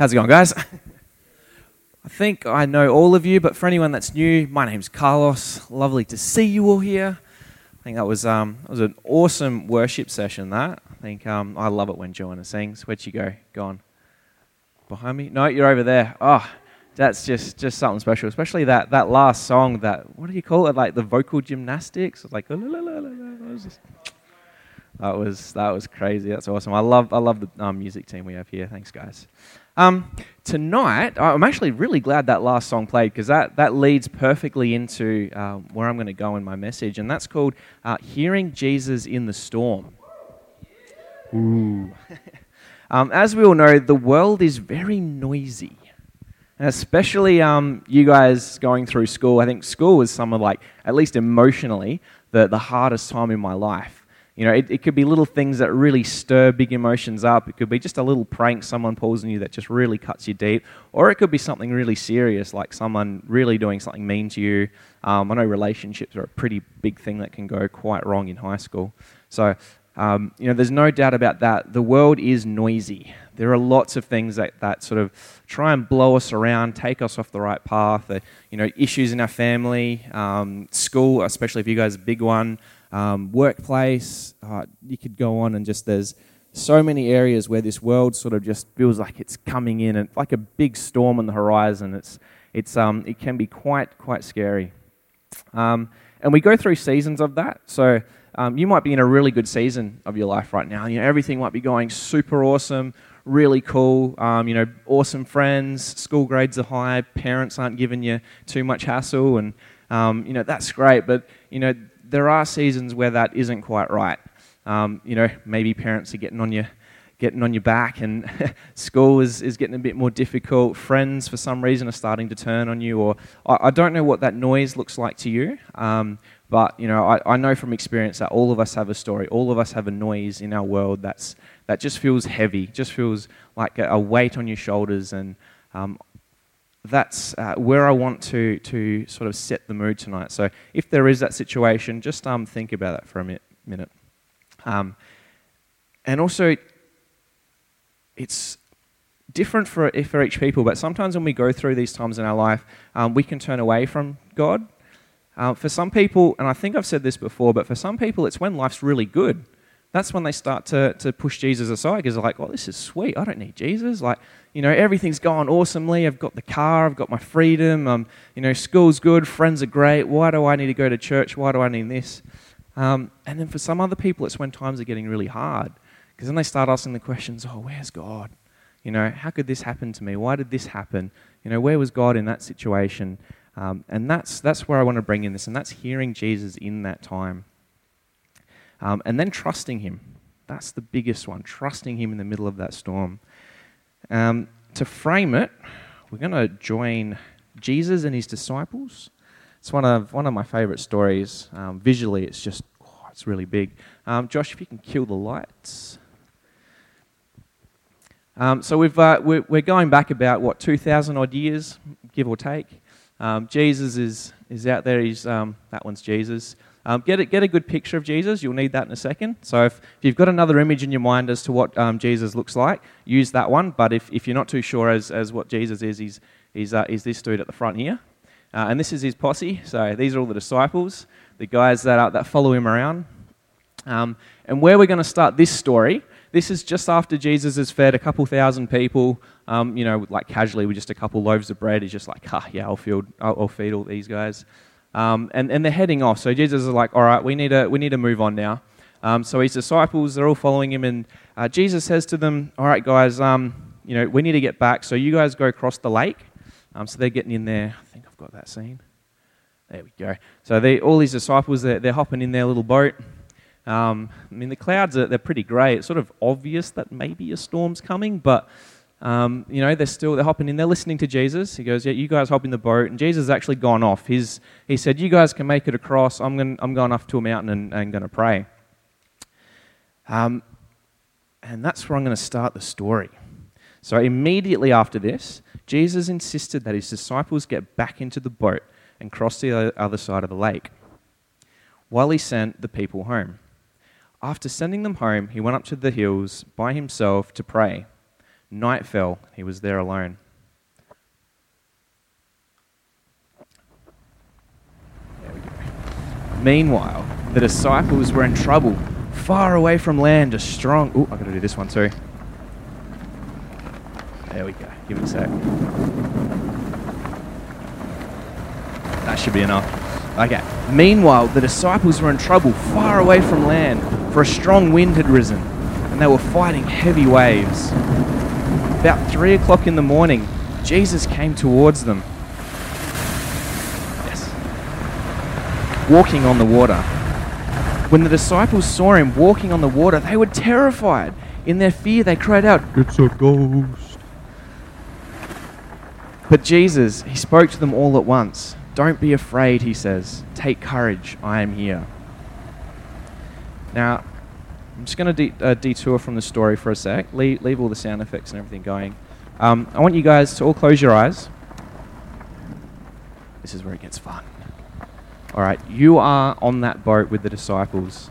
How's it going, guys? I think I know all of you, but for anyone that's new, my name's Carlos. Lovely to see you all here. I think that was um, that was an awesome worship session. That I think um, I love it when Joanna sings. Where'd she go? Gone behind me? No, you're over there. Oh, that's just just something special. Especially that that last song. That what do you call it? Like the vocal gymnastics. Like la, la, la, was just, that was that was crazy. That's awesome. I love I love the um, music team we have here. Thanks, guys. Um, tonight, I'm actually really glad that last song played because that, that leads perfectly into uh, where I'm going to go in my message, and that's called uh, Hearing Jesus in the Storm. Ooh. um, as we all know, the world is very noisy. And especially um, you guys going through school. I think school was some of, like, at least emotionally, the, the hardest time in my life. You know, it, it could be little things that really stir big emotions up. It could be just a little prank someone pulls on you that just really cuts you deep. Or it could be something really serious, like someone really doing something mean to you. Um, I know relationships are a pretty big thing that can go quite wrong in high school. So, um, you know, there's no doubt about that. The world is noisy. There are lots of things that, that sort of try and blow us around, take us off the right path. You know, issues in our family, um, school, especially if you guys a big one um, workplace. Uh, you could go on and just there's so many areas where this world sort of just feels like it's coming in and like a big storm on the horizon. It's it's um, it can be quite quite scary. Um, and we go through seasons of that. So um, you might be in a really good season of your life right now. You know everything might be going super awesome, really cool. Um, you know, awesome friends, school grades are high, parents aren't giving you too much hassle, and um, you know that's great. But you know there are seasons where that isn't quite right. Um, you know, maybe parents are getting on your getting on your back, and school is, is getting a bit more difficult. Friends, for some reason, are starting to turn on you, or I, I don't know what that noise looks like to you. Um, but you know, I, I know from experience that all of us have a story. All of us have a noise in our world that's that just feels heavy, just feels like a, a weight on your shoulders, and um, that's uh, where I want to, to sort of set the mood tonight. So if there is that situation, just um, think about that for a mi- minute. Um, and also, it's different for, for each people, but sometimes when we go through these times in our life, um, we can turn away from God. Uh, for some people, and I think I've said this before, but for some people, it's when life's really good that's when they start to, to push Jesus aside because they're like, oh, this is sweet. I don't need Jesus. Like, you know, everything's gone awesomely. I've got the car. I've got my freedom. Um, you know, school's good. Friends are great. Why do I need to go to church? Why do I need this? Um, and then for some other people, it's when times are getting really hard because then they start asking the questions, oh, where's God? You know, how could this happen to me? Why did this happen? You know, where was God in that situation? Um, and that's, that's where I want to bring in this, and that's hearing Jesus in that time. Um, and then trusting Him. That's the biggest one, trusting Him in the middle of that storm. Um, to frame it, we're going to join Jesus and His disciples. It's one of, one of my favorite stories. Um, visually, it's just, oh, it's really big. Um, Josh, if you can kill the lights. Um, so we've, uh, we're, we're, going back about, what, 2,000 odd years, give or take. Um, Jesus is, is out there. He's, um, that one's Jesus. Um, get, a, get a good picture of Jesus. You'll need that in a second. So if, if you've got another image in your mind as to what um, Jesus looks like, use that one. But if, if you're not too sure as, as what Jesus is, he's, he's, uh, he's this dude at the front here. Uh, and this is his posse. So these are all the disciples, the guys that, uh, that follow him around. Um, and where we're going to start this story, this is just after Jesus has fed a couple thousand people, um, you know, like casually with just a couple loaves of bread. He's just like, ah, yeah, I'll I'll, I'll feed all these guys. Um, and, and they're heading off. So Jesus is like, all right, we need to, we need to move on now. Um, so his disciples, they're all following him. And uh, Jesus says to them, all right, guys, um, you know, we need to get back. So you guys go across the lake. Um, so they're getting in there. I think I've got that scene. There we go. So they, all these disciples, they're, they're hopping in their little boat. Um, I mean, the clouds are they're pretty grey. It's sort of obvious that maybe a storm's coming, but um, you know, they're still they're hopping in. They're listening to Jesus. He goes, "Yeah, you guys hop in the boat." And Jesus has actually gone off. He's, he said, "You guys can make it across. I'm going I'm going off to a mountain and, and going to pray." Um, and that's where I'm going to start the story. So immediately after this, Jesus insisted that his disciples get back into the boat and cross the other side of the lake, while he sent the people home. After sending them home, he went up to the hills by himself to pray. Night fell. He was there alone. There we go. Meanwhile, the disciples were in trouble, far away from land, a strong. Oh, I've got to do this one too. There we go. Give it a sec. That should be enough. Okay. Meanwhile, the disciples were in trouble, far away from land, for a strong wind had risen, and they were fighting heavy waves. About three o'clock in the morning, Jesus came towards them. Yes. Walking on the water. When the disciples saw him walking on the water, they were terrified. In their fear, they cried out, It's a ghost. But Jesus, he spoke to them all at once. Don't be afraid, he says. Take courage, I am here. Now, I'm just going to de- uh, detour from the story for a sec, leave, leave all the sound effects and everything going. Um, I want you guys to all close your eyes. This is where it gets fun. All right, you are on that boat with the disciples.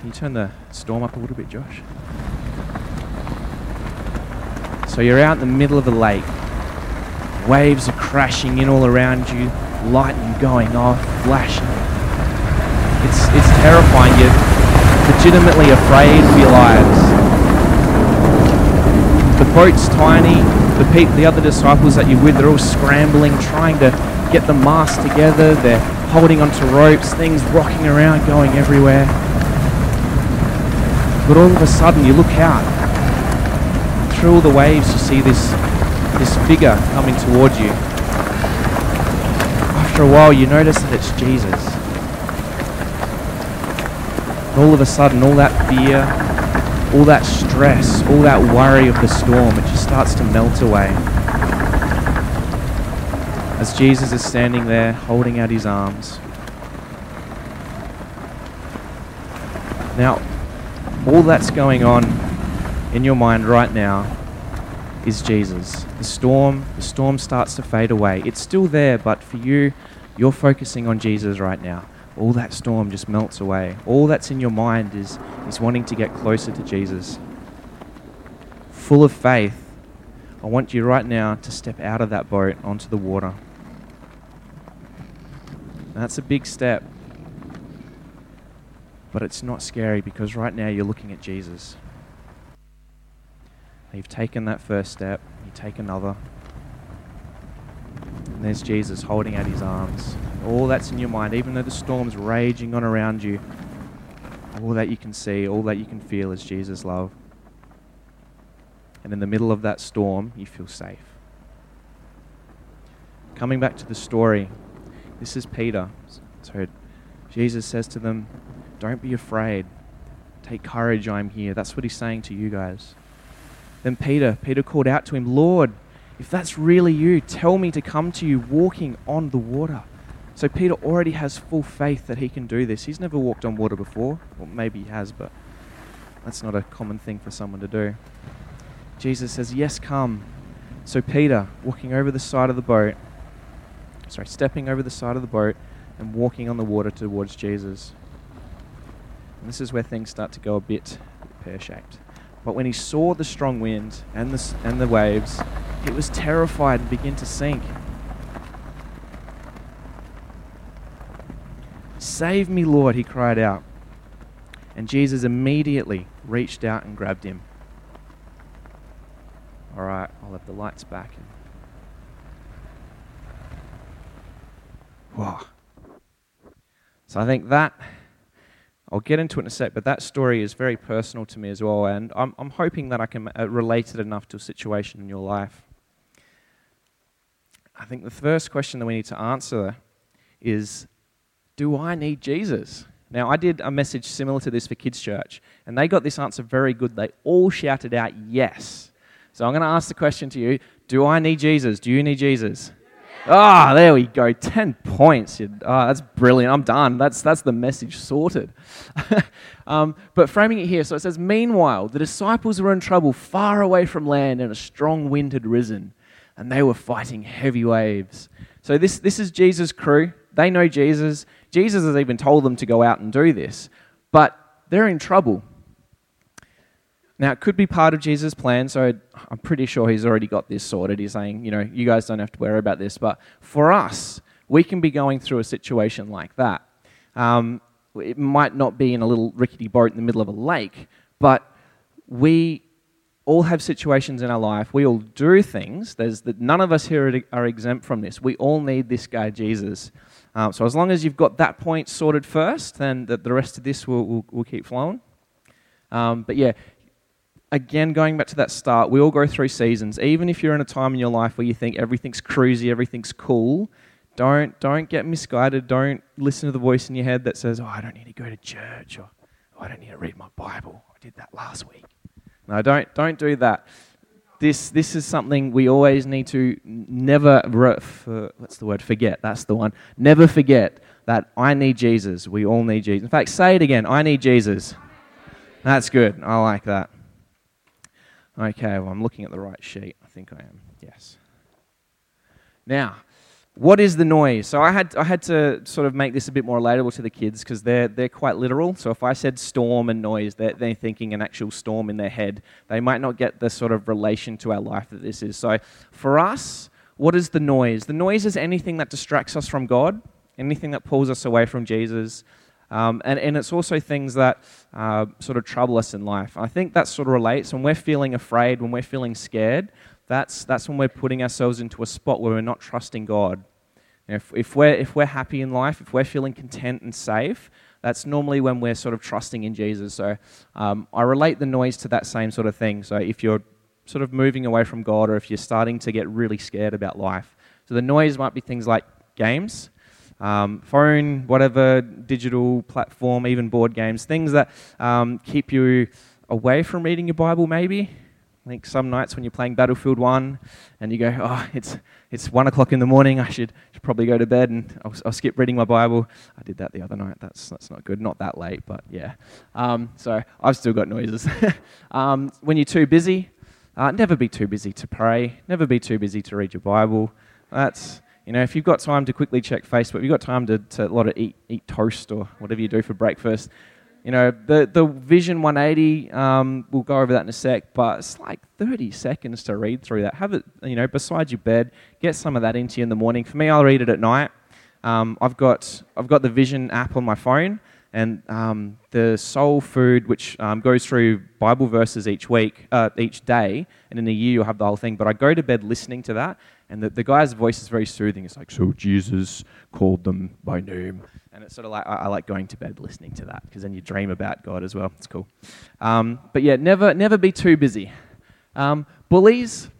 Can you turn the storm up a little bit, Josh? So you're out in the middle of the lake. Waves are crashing in all around you, lightning going off, flashing. It's, it's terrifying. You're legitimately afraid for your lives. The boat's tiny. The, pe- the other disciples that you're with, they're all scrambling, trying to get the mast together. They're holding onto ropes, things rocking around, going everywhere. But all of a sudden, you look out. Through all the waves, you see this this figure coming towards you. After a while, you notice that it's Jesus. And all of a sudden, all that fear, all that stress, all that worry of the storm, it just starts to melt away. As Jesus is standing there holding out his arms. Now, all that's going on in your mind right now is Jesus. The storm, the storm starts to fade away. It's still there, but for you, you're focusing on Jesus right now. All that storm just melts away. All that's in your mind is, is wanting to get closer to Jesus. Full of faith, I want you right now to step out of that boat onto the water. That's a big step. But it's not scary because right now you're looking at Jesus. You've taken that first step, you take another. And there's Jesus holding out his arms. All that's in your mind, even though the storm's raging on around you, all that you can see, all that you can feel is Jesus' love. And in the middle of that storm, you feel safe. Coming back to the story, this is Peter. So Jesus says to them, Don't be afraid. Take courage, I'm here. That's what he's saying to you guys. Then Peter, Peter called out to him, Lord, if that's really you, tell me to come to you walking on the water. So Peter already has full faith that he can do this. He's never walked on water before. Well, maybe he has, but that's not a common thing for someone to do. Jesus says, Yes, come. So Peter, walking over the side of the boat, sorry, stepping over the side of the boat and walking on the water towards Jesus. And this is where things start to go a bit pear shaped. But when he saw the strong wind and the, and the waves, he was terrified and began to sink. Save me, Lord, he cried out. And Jesus immediately reached out and grabbed him. All right, I'll have the lights back. Wow. So I think that I'll get into it in a sec, but that story is very personal to me as well, and I'm, I'm hoping that I can uh, relate it enough to a situation in your life. I think the first question that we need to answer is Do I need Jesus? Now, I did a message similar to this for Kids Church, and they got this answer very good. They all shouted out yes. So I'm going to ask the question to you Do I need Jesus? Do you need Jesus? Ah, oh, there we go. 10 points. Oh, that's brilliant. I'm done. That's, that's the message sorted. um, but framing it here, so it says, Meanwhile, the disciples were in trouble far away from land, and a strong wind had risen, and they were fighting heavy waves. So this, this is Jesus' crew. They know Jesus. Jesus has even told them to go out and do this, but they're in trouble. Now, it could be part of Jesus' plan, so I'm pretty sure he's already got this sorted. He's saying, you know, you guys don't have to worry about this. But for us, we can be going through a situation like that. Um, it might not be in a little rickety boat in the middle of a lake, but we all have situations in our life. We all do things. There's that none of us here are exempt from this. We all need this guy, Jesus. Um, so as long as you've got that point sorted first, then the, the rest of this will, will, will keep flowing. Um, but yeah, again, going back to that start, we all go through seasons. Even if you're in a time in your life where you think everything's cruisy, everything's cool, don't, don't get misguided. Don't listen to the voice in your head that says, oh, I don't need to go to church or oh, I don't need to read my Bible. I did that last week. No, don't, don't do that. This, this is something we always need to never, for, what's the word, forget. That's the one. Never forget that I need Jesus. We all need Jesus. In fact, say it again I need Jesus. That's good. I like that. Okay, well, I'm looking at the right sheet. I think I am. Yes. Now, what is the noise? So I had, I had to sort of make this a bit more relatable to the kids because they're, they're quite literal. So if I said storm and noise, they're, they're thinking an actual storm in their head. They might not get the sort of relation to our life that this is. So for us, what is the noise? The noise is anything that distracts us from God, anything that pulls us away from Jesus. Um, and, and it's also things that uh, sort of trouble us in life. I think that sort of relates. When we're feeling afraid, when we're feeling scared, that's, that's when we're putting ourselves into a spot where we're not trusting God. If, if, we're, if we're happy in life, if we're feeling content and safe, that's normally when we're sort of trusting in Jesus. So um, I relate the noise to that same sort of thing. So if you're sort of moving away from God or if you're starting to get really scared about life, so the noise might be things like games, um, phone, whatever digital platform, even board games, things that um, keep you away from reading your Bible, maybe. I think some nights when you're playing Battlefield 1 and you go, oh, it's, it's 1 o'clock in the morning, I should, should probably go to bed and I'll, I'll, skip reading my Bible. I did that the other night. That's, that's not good. Not that late, but yeah. Um, so I've still got noises. um, when you're too busy, uh, never be too busy to pray. Never be too busy to read your Bible. That's, you know, if you've got time to quickly check Facebook, if you've got time to, to a lot of eat, eat toast or whatever you do for breakfast, you know, the, the Vision 180, um, we'll go over that in a sec, but it's like 30 seconds to read through that. Have it, you know, beside your bed. Get some of that into you in the morning. For me, I'll read it at night. Um, I've, got, I've got the Vision app on my phone, and um, the Soul Food, which um, goes through Bible verses each week, uh, each day, and in a year you'll have the whole thing. But I go to bed listening to that, and the, the guy's voice is very soothing. It's like, so Jesus called them by name. And it's sort of like, I, I like going to bed listening to that because then you dream about God as well. It's cool. Um, but yeah, never, never be too busy. Um, bullies,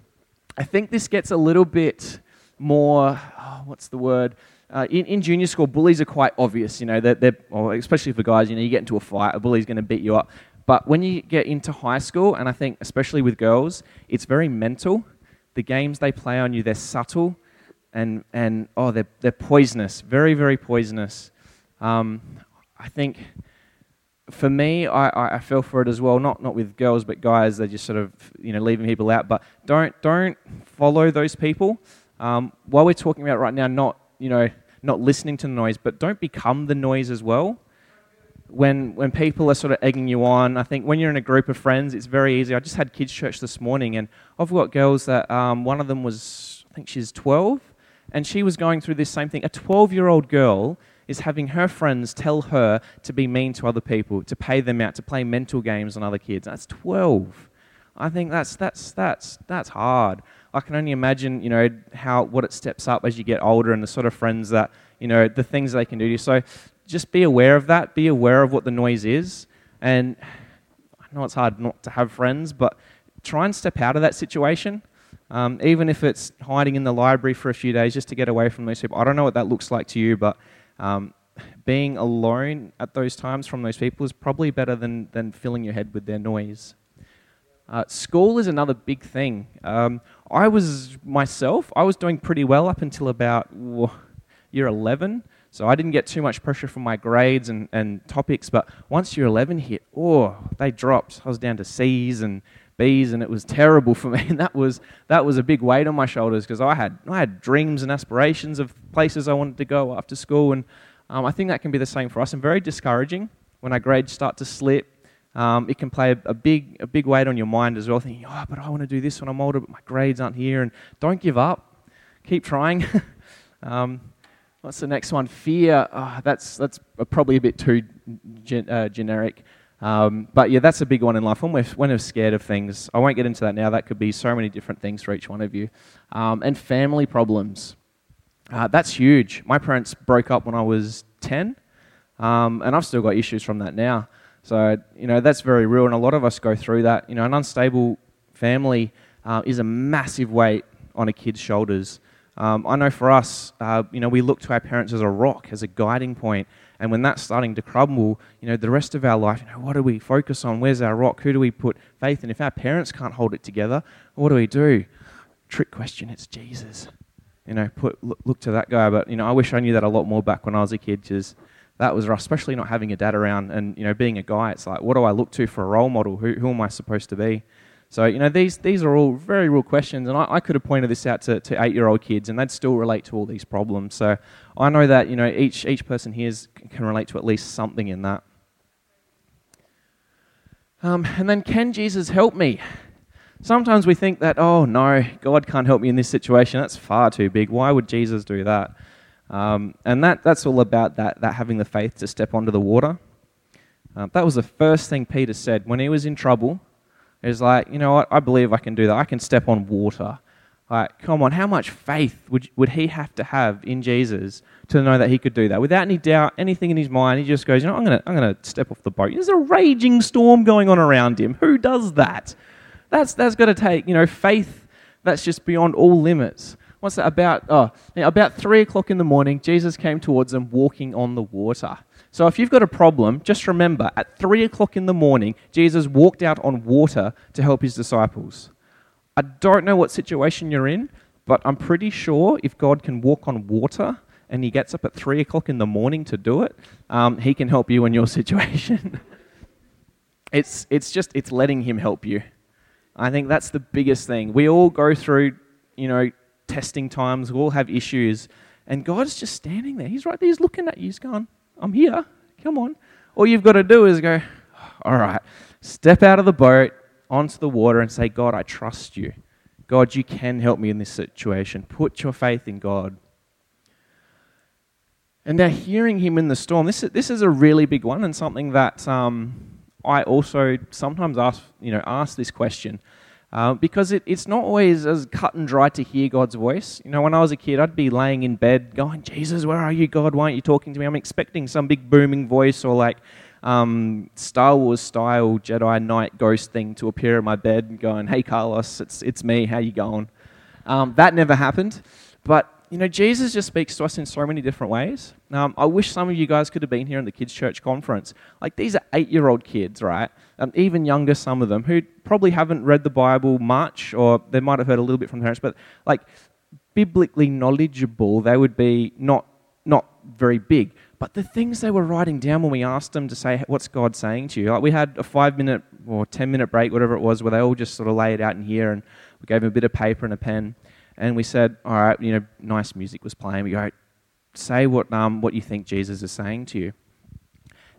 I think this gets a little bit more, oh, what's the word? Uh, in, in, junior school, bullies are quite obvious. You know, they're, they're especially for guys. You know, you get into a fight, a bully's going to beat you up. But when you get into high school, and I think especially with girls, it's very mental. The games they play on you, they're subtle, and and oh, they're they're poisonous, very very poisonous. Um, I think for me, I, I fell for it as well. Not not with girls, but guys. They're just sort of you know leaving people out. But don't don't follow those people. Um, while we're talking about right now, not you know not listening to the noise, but don't become the noise as well. When when people are sort of egging you on, I think when you're in a group of friends, it's very easy. I just had kids church this morning, and I've got girls that um, one of them was I think she's 12, and she was going through this same thing. A 12 year old girl is having her friends tell her to be mean to other people, to pay them out, to play mental games on other kids. That's 12. I think that's, that's, that's, that's hard. I can only imagine, you know, how, what it steps up as you get older and the sort of friends that, you know, the things they can do to you. So just be aware of that. Be aware of what the noise is. And I know it's hard not to have friends, but try and step out of that situation. Um, even if it's hiding in the library for a few days just to get away from those people. I don't know what that looks like to you, but um, being alone at those times from those people is probably better than, than filling your head with their noise. Uh, school is another big thing. Um, I was myself, I was doing pretty well up until about year 11. So I didn't get too much pressure from my grades and, and topics. But once year 11 hit, oh, they dropped. I was down to C's and B's, and it was terrible for me. And that was, that was a big weight on my shoulders because I had, I had dreams and aspirations of places I wanted to go after school. And um, I think that can be the same for us and very discouraging when our grades start to slip. Um, it can play a, a, big, a big weight on your mind as well, thinking, oh, but I want to do this when I'm older, but my grades aren't here. And don't give up. Keep trying. um, what's the next one? Fear. Oh, that's, that's probably a bit too gen- uh, generic. Um, but yeah, that's a big one in life. When we're, when we're scared of things, I won't get into that now. That could be so many different things for each one of you. Um, and family problems. Uh, that's huge. My parents broke up when I was 10, um, and I've still got issues from that now. So, you know, that's very real, and a lot of us go through that. You know, an unstable family uh, is a massive weight on a kid's shoulders. Um, I know for us, uh, you know, we look to our parents as a rock, as a guiding point. and when that's starting to crumble, you know, the rest of our life, you know, what do we focus on? Where's our rock? Who do we put faith in? If our parents can't hold it together, what do we do? Trick question, it's Jesus. You know, put, look, look to that guy. But, you know, I wish I knew that a lot more back when I was a kid because that was rough, especially not having a dad around and, you know, being a guy. It's like, what do I look to for a role model? Who, who am I supposed to be? So, you know, these, these are all very real questions, and I, I could have pointed this out to, to eight year old kids, and they'd still relate to all these problems. So, I know that, you know, each, each person here can relate to at least something in that. Um, and then, can Jesus help me? Sometimes we think that, oh no, God can't help me in this situation. That's far too big. Why would Jesus do that? Um, and that, that's all about that, that having the faith to step onto the water. Uh, that was the first thing Peter said when he was in trouble is like, you know what, I believe I can do that. I can step on water. Like, come on, how much faith would, would he have to have in Jesus to know that he could do that? Without any doubt, anything in his mind, he just goes, you know, I'm going to I'm gonna step off the boat. There's a raging storm going on around him. Who does that? That's, that's got to take, you know, faith that's just beyond all limits. What's that about? Oh, about three o'clock in the morning, Jesus came towards them walking on the water. So if you've got a problem, just remember at 3 o'clock in the morning, Jesus walked out on water to help his disciples. I don't know what situation you're in, but I'm pretty sure if God can walk on water and he gets up at 3 o'clock in the morning to do it, um, he can help you in your situation. it's, it's just, it's letting him help you. I think that's the biggest thing. We all go through, you know, testing times, we all have issues, and God's just standing there. He's right there, he's looking at you, he's going, I'm here. Come on. All you've got to do is go, all right, step out of the boat onto the water and say, God, I trust you. God, you can help me in this situation. Put your faith in God. And now, hearing him in the storm, this is, this is a really big one and something that um, I also sometimes ask, you know, ask this question. Uh, because it, it's not always as cut and dry to hear God's voice. You know, when I was a kid, I'd be laying in bed going, Jesus, where are you, God? Why aren't you talking to me? I'm expecting some big booming voice or like um, Star Wars style Jedi Knight ghost thing to appear in my bed and going, hey, Carlos, it's, it's me, how you going? Um, that never happened. But you know, Jesus just speaks to us in so many different ways. Um, I wish some of you guys could have been here in the Kids Church conference. Like, these are eight year old kids, right? Um, even younger, some of them, who probably haven't read the Bible much, or they might have heard a little bit from parents, but like, biblically knowledgeable, they would be not, not very big. But the things they were writing down when we asked them to say, What's God saying to you? Like, we had a five minute or 10 minute break, whatever it was, where they all just sort of lay it out in here, and we gave them a bit of paper and a pen and we said, all right, you know, nice music was playing. We go, say what, um, what you think Jesus is saying to you.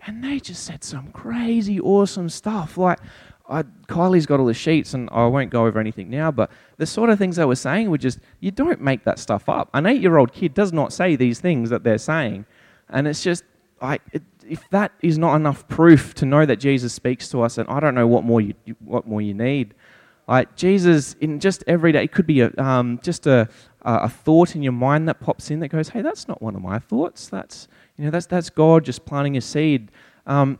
And they just said some crazy, awesome stuff. Like, I, Kylie's got all the sheets, and I won't go over anything now, but the sort of things they were saying were just, you don't make that stuff up. An eight year old kid does not say these things that they're saying. And it's just, like, it, if that is not enough proof to know that Jesus speaks to us, and I don't know what more you, what more you need. Like Jesus, in just every day, it could be a, um, just a, a thought in your mind that pops in that goes, "Hey, that's not one of my thoughts. That's you know, that's that's God just planting a seed." Um,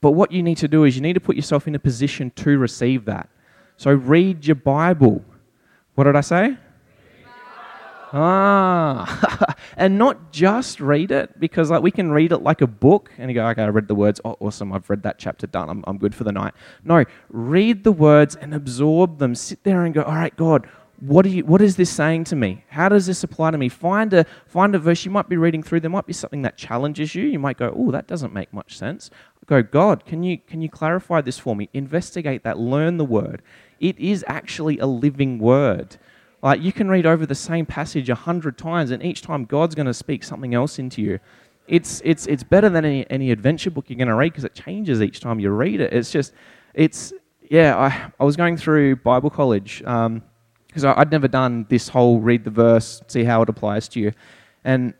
but what you need to do is you need to put yourself in a position to receive that. So read your Bible. What did I say? Ah, and not just read it because like we can read it like a book and you go, okay, I read the words. Oh, awesome! I've read that chapter. Done. I'm, I'm good for the night. No, read the words and absorb them. Sit there and go, all right, God, what are you? What is this saying to me? How does this apply to me? Find a find a verse you might be reading through. There might be something that challenges you. You might go, oh, that doesn't make much sense. Go, God, can you can you clarify this for me? Investigate that. Learn the word. It is actually a living word. Like you can read over the same passage a hundred times, and each time God's going to speak something else into you. it's, it's, it's better than any, any adventure book you're going to read because it changes each time you read it. It's just, it's, yeah, I, I was going through Bible college because um, I'd never done this whole read the verse, see how it applies to you. And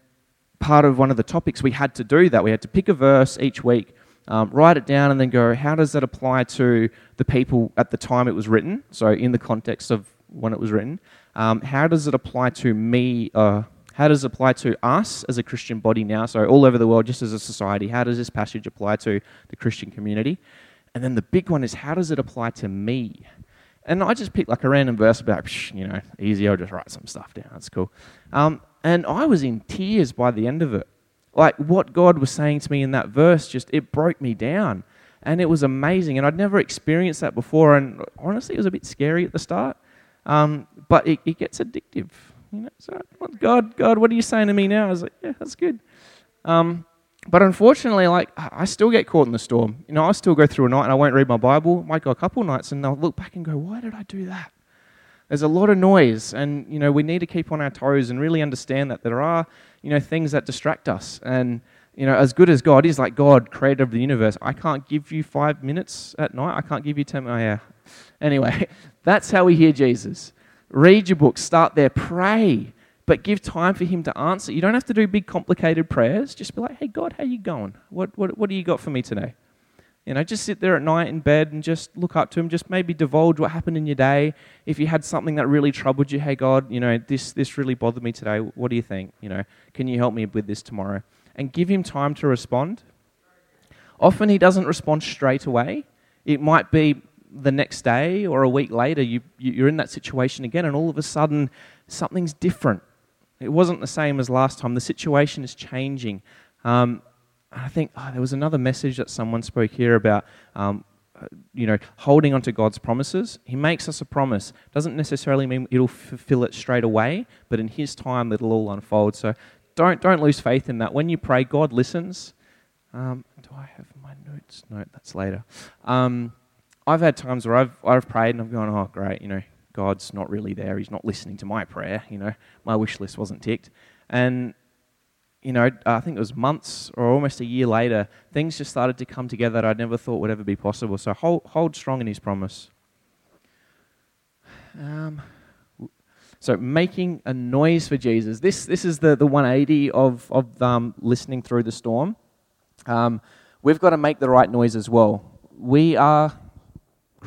part of one of the topics we had to do that. We had to pick a verse each week, um, write it down, and then go, how does that apply to the people at the time it was written? So, in the context of when it was written, um, how does it apply to me? Uh, how does it apply to us as a Christian body now? So, all over the world, just as a society, how does this passage apply to the Christian community? And then the big one is, how does it apply to me? And I just picked like a random verse about, you know, easy, I'll just write some stuff down. That's cool. Um, and I was in tears by the end of it. Like what God was saying to me in that verse, just it broke me down. And it was amazing. And I'd never experienced that before. And honestly, it was a bit scary at the start. Um, but it, it, gets addictive. You know, so God, God, what are you saying to me now? I was like, yeah, that's good. Um, but unfortunately, like I still get caught in the storm. You know, I still go through a night and I won't read my Bible. I might go a couple nights and I'll look back and go, why did I do that? There's a lot of noise, and you know we need to keep on our toes and really understand that there are you know things that distract us. And you know, as good as God is, like God, creator of the universe, I can't give you five minutes at night. I can't give you ten. Oh yeah. Anyway, that's how we hear Jesus. Read your book, start there, pray, but give time for Him to answer. You don't have to do big, complicated prayers. Just be like, "Hey God, how you going? What what what do you got for me today?" You know, just sit there at night in bed and just look up to him. Just maybe divulge what happened in your day. If you had something that really troubled you, hey God, you know, this this really bothered me today. What do you think? You know, can you help me with this tomorrow? And give him time to respond. Often he doesn't respond straight away. It might be the next day or a week later. You you're in that situation again, and all of a sudden something's different. It wasn't the same as last time. The situation is changing. Um, I think oh, there was another message that someone spoke here about, um, you know, holding onto God's promises. He makes us a promise. Doesn't necessarily mean it'll fulfill it straight away, but in His time it'll all unfold. So don't don't lose faith in that. When you pray, God listens. Um, do I have my notes? No, that's later. Um, I've had times where I've I've prayed and I've gone, oh great, you know, God's not really there. He's not listening to my prayer. You know, my wish list wasn't ticked, and you know, I think it was months or almost a year later, things just started to come together that I never thought would ever be possible. So hold, hold strong in his promise. Um, so making a noise for Jesus. This, this is the, the 180 of, of um, listening through the storm. Um, we've got to make the right noise as well. We are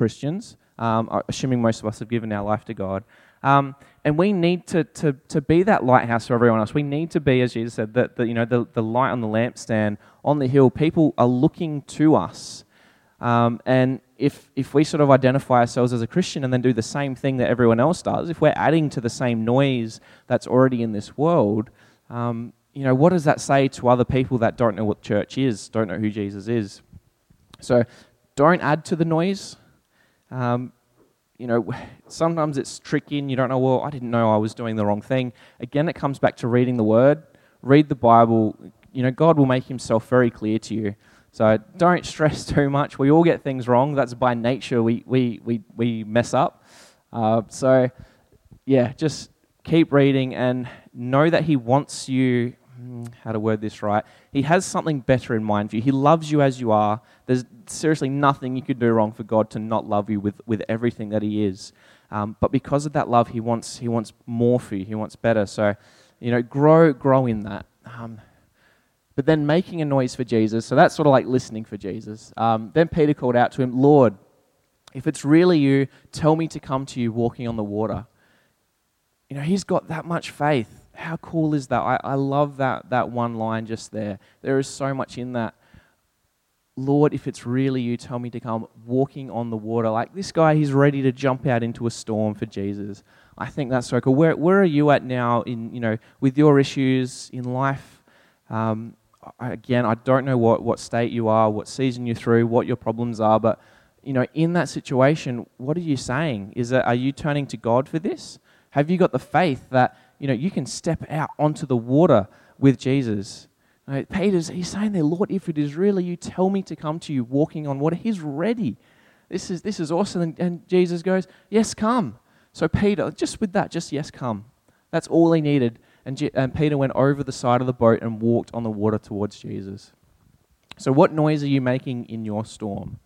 Christians, um, assuming most of us have given our life to God. Um, and we need to, to, to be that lighthouse for everyone else. We need to be, as Jesus said, the, the, you know, the, the light on the lampstand on the hill. People are looking to us. Um, and if, if we sort of identify ourselves as a Christian and then do the same thing that everyone else does, if we're adding to the same noise that's already in this world, um, you know, what does that say to other people that don't know what church is, don't know who Jesus is? So don't add to the noise. Um, you know, sometimes it's tricky and you don't know, well, I didn't know I was doing the wrong thing. Again, it comes back to reading the Word. Read the Bible. You know, God will make Himself very clear to you. So don't stress too much. We all get things wrong. That's by nature. We, we, we, we mess up. Uh, so, yeah, just keep reading and know that He wants you Hmm, how to word this right. He has something better in mind for you. He loves you as you are. There's seriously nothing you could do wrong for God to not love you with, with everything that He is. Um, but because of that love, He wants He wants more for you. He wants better. So, you know, grow grow in that. Um, but then making a noise for Jesus. So that's sort of like listening for Jesus. Um, then Peter called out to him, Lord, if it's really you, tell me to come to you walking on the water. You know, he's got that much faith how cool is that? I, I love that, that one line just there. There is so much in that. Lord, if it's really you, tell me to come walking on the water. Like this guy, he's ready to jump out into a storm for Jesus. I think that's so cool. Where, where are you at now in, you know, with your issues in life? Um, again, I don't know what, what state you are, what season you're through, what your problems are, but, you know, in that situation, what are you saying? Is that, are you turning to God for this? Have you got the faith that you know, you can step out onto the water with Jesus. Right? Peter's, he's saying there, Lord, if it is really you, tell me to come to you walking on water. He's ready. This is, this is awesome. And, and Jesus goes, Yes, come. So Peter, just with that, just yes, come. That's all he needed. and, Je- and Peter went over the side of the boat and walked on the water towards Jesus. So, what noise are you making in your storm?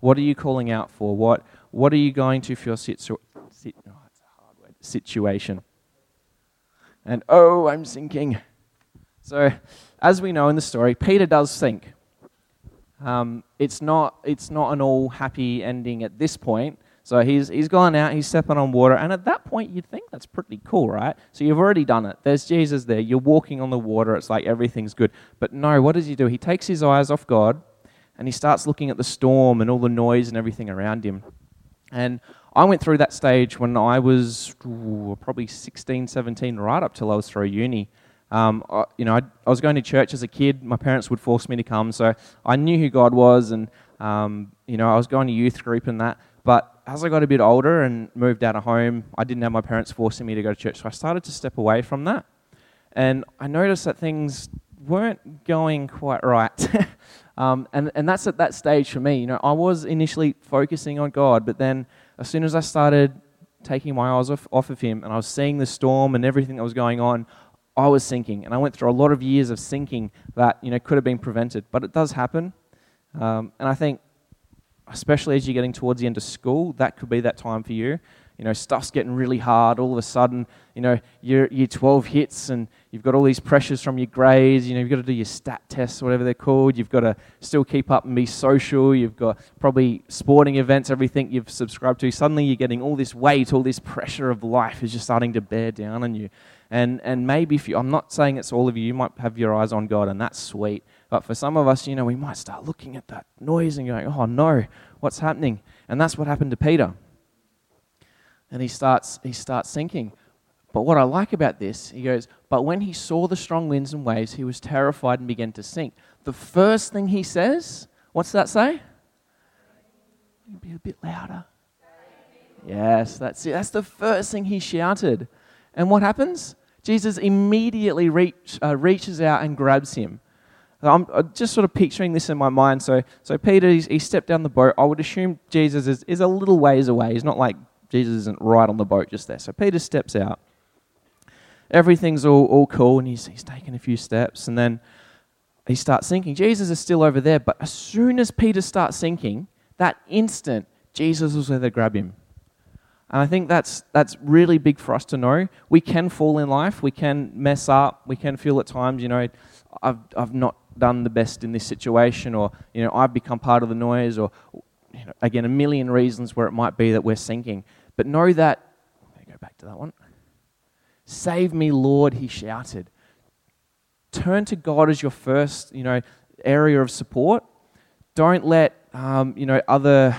What are you calling out for? What, what are you going to for your sit- oh, situation? And oh, I'm sinking. So, as we know in the story, Peter does sink. Um, it's, not, it's not an all happy ending at this point. So he's, he's gone out, he's stepping on water, and at that point you'd think that's pretty cool, right? So you've already done it. There's Jesus there, you're walking on the water, it's like everything's good. But no, what does he do? He takes his eyes off God and he starts looking at the storm and all the noise and everything around him. And I went through that stage when I was ooh, probably 16, 17, right up till I was through uni. Um, I, you know, I, I, was going to church as a kid. My parents would force me to come, so I knew who God was, and um, you know, I was going to youth group and that. But as I got a bit older and moved out of home, I didn't have my parents forcing me to go to church, so I started to step away from that. And I noticed that things weren't going quite right. um, and, and that's at that stage for me. You know, I was initially focusing on God, but then as soon as I started taking my eyes off, off of Him and I was seeing the storm and everything that was going on, I was sinking, and I went through a lot of years of sinking that you know could have been prevented, but it does happen. Um, and I think, especially as you're getting towards the end of school, that could be that time for you you know, stuff's getting really hard. All of a sudden, you know, your year 12 hits and you've got all these pressures from your grades. You know, you've got to do your stat tests, whatever they're called. You've got to still keep up and be social. You've got probably sporting events, everything you've subscribed to. Suddenly you're getting all this weight, all this pressure of life is just starting to bear down on you. And, and maybe if you, I'm not saying it's all of you, you might have your eyes on God and that's sweet. But for some of us, you know, we might start looking at that noise and going, oh no, what's happening? And that's what happened to Peter and he starts, he starts sinking. But what I like about this, he goes, But when he saw the strong winds and waves, he was terrified and began to sink. The first thing he says, what's that say? Be a bit louder. Yes, that's it. That's the first thing he shouted. And what happens? Jesus immediately reach, uh, reaches out and grabs him. I'm just sort of picturing this in my mind. So, so Peter, he stepped down the boat. I would assume Jesus is, is a little ways away. He's not like Jesus isn't right on the boat just there. So Peter steps out. Everything's all, all cool, and he's, he's taking a few steps, and then he starts sinking. Jesus is still over there, but as soon as Peter starts sinking, that instant, Jesus was there to grab him. And I think that's, that's really big for us to know. We can fall in life, we can mess up, we can feel at times, you know, I've, I've not done the best in this situation, or, you know, I've become part of the noise, or, you know, again, a million reasons where it might be that we're sinking. But know that, go back to that one. Save me, Lord, he shouted. Turn to God as your first, you know, area of support. Don't let, um, you know, other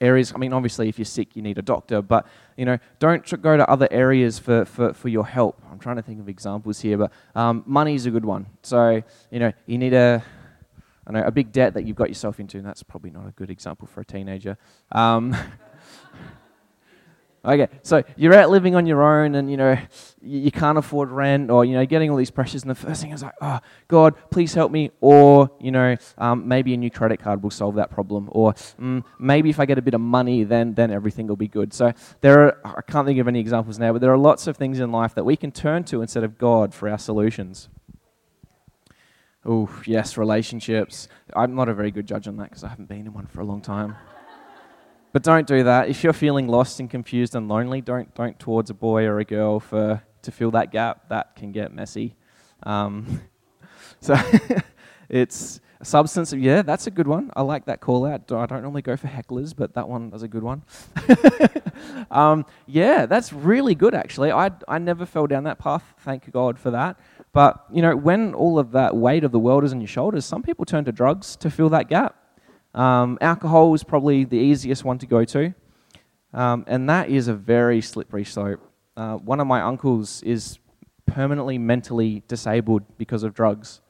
areas. I mean, obviously, if you're sick, you need a doctor, but you know, don't go to other areas for, for, for your help. I'm trying to think of examples here, but um, money is a good one. So, you know, you need a I know, a big debt that you've got yourself into, and that's probably not a good example for a teenager. Um, okay, so you're out living on your own, and you know you can't afford rent, or you know getting all these pressures, and the first thing is like, oh God, please help me, or you know um, maybe a new credit card will solve that problem, or mm, maybe if I get a bit of money, then then everything will be good. So there are I can't think of any examples now, but there are lots of things in life that we can turn to instead of God for our solutions. Oh, yes, relationships. I'm not a very good judge on that because I haven't been in one for a long time. But don't do that. If you're feeling lost and confused and lonely, don't, don't towards a boy or a girl for, to fill that gap. That can get messy. Um, so it's a substance of, yeah, that's a good one. I like that call out. I don't normally go for hecklers, but that one was a good one. um, yeah, that's really good, actually. I, I never fell down that path. Thank God for that. But, you know, when all of that weight of the world is on your shoulders, some people turn to drugs to fill that gap. Um, alcohol is probably the easiest one to go to. Um, and that is a very slippery slope. Uh, one of my uncles is permanently mentally disabled because of drugs.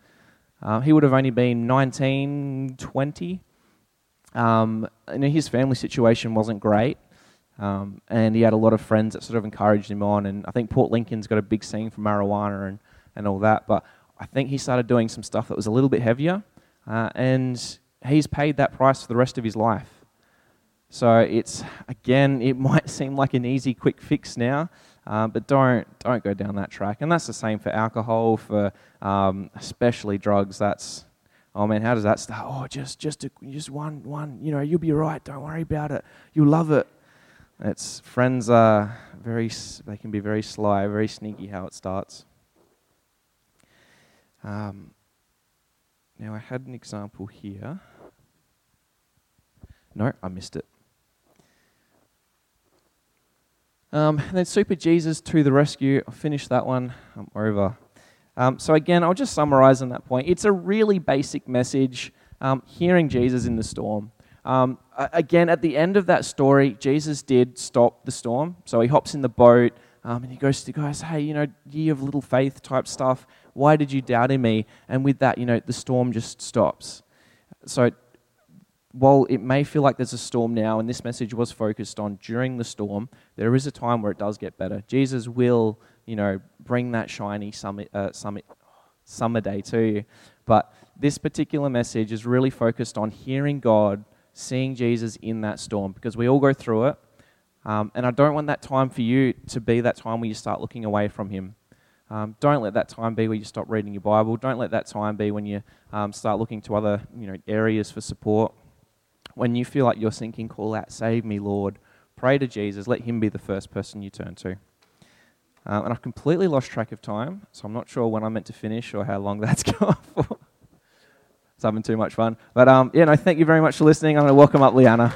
Uh, he would have only been 19, 20. Um, and his family situation wasn't great. Um, and he had a lot of friends that sort of encouraged him on. And I think Port Lincoln's got a big scene for marijuana. And and all that. But I think he started doing some stuff that was a little bit heavier, uh, and he's paid that price for the rest of his life. So it's again, it might seem like an easy, quick fix now, Um, but don't don't go down that track. And that's the same for alcohol, for um, especially drugs. That's oh man, how does that start? Oh, just just a, just one one. You know, you'll be right. Don't worry about it. You'll love it. It's friends are very they can be very sly, very sneaky how it starts. Um, now I had an example here. No, I missed it. Um, then Super Jesus to the rescue. I finished that one. I'm over. Um, so again, I'll just summarize on that point. It's a really basic message. Um, hearing Jesus in the storm. Um, again, at the end of that story, Jesus did stop the storm. So he hops in the boat um, and he goes to the guys, "Hey, you know, ye of little faith type stuff. Why did you doubt in me?" And with that, you know, the storm just stops. So while it may feel like there's a storm now, and this message was focused on during the storm, there is a time where it does get better. Jesus will, you know, bring that shiny summer, uh, summer, day to you. But this particular message is really focused on hearing God, seeing Jesus in that storm, because we all go through it. Um, and I don't want that time for you to be that time where you start looking away from Him. Um, don't let that time be where you stop reading your Bible. Don't let that time be when you um, start looking to other you know, areas for support when you feel like you're sinking, call out, Save me, Lord. Pray to Jesus. Let Him be the first person you turn to. Um, and I've completely lost track of time, so I'm not sure when I'm meant to finish or how long that's gone for. it's having too much fun. But um, yeah, no, thank you very much for listening. I'm going to welcome up Liana.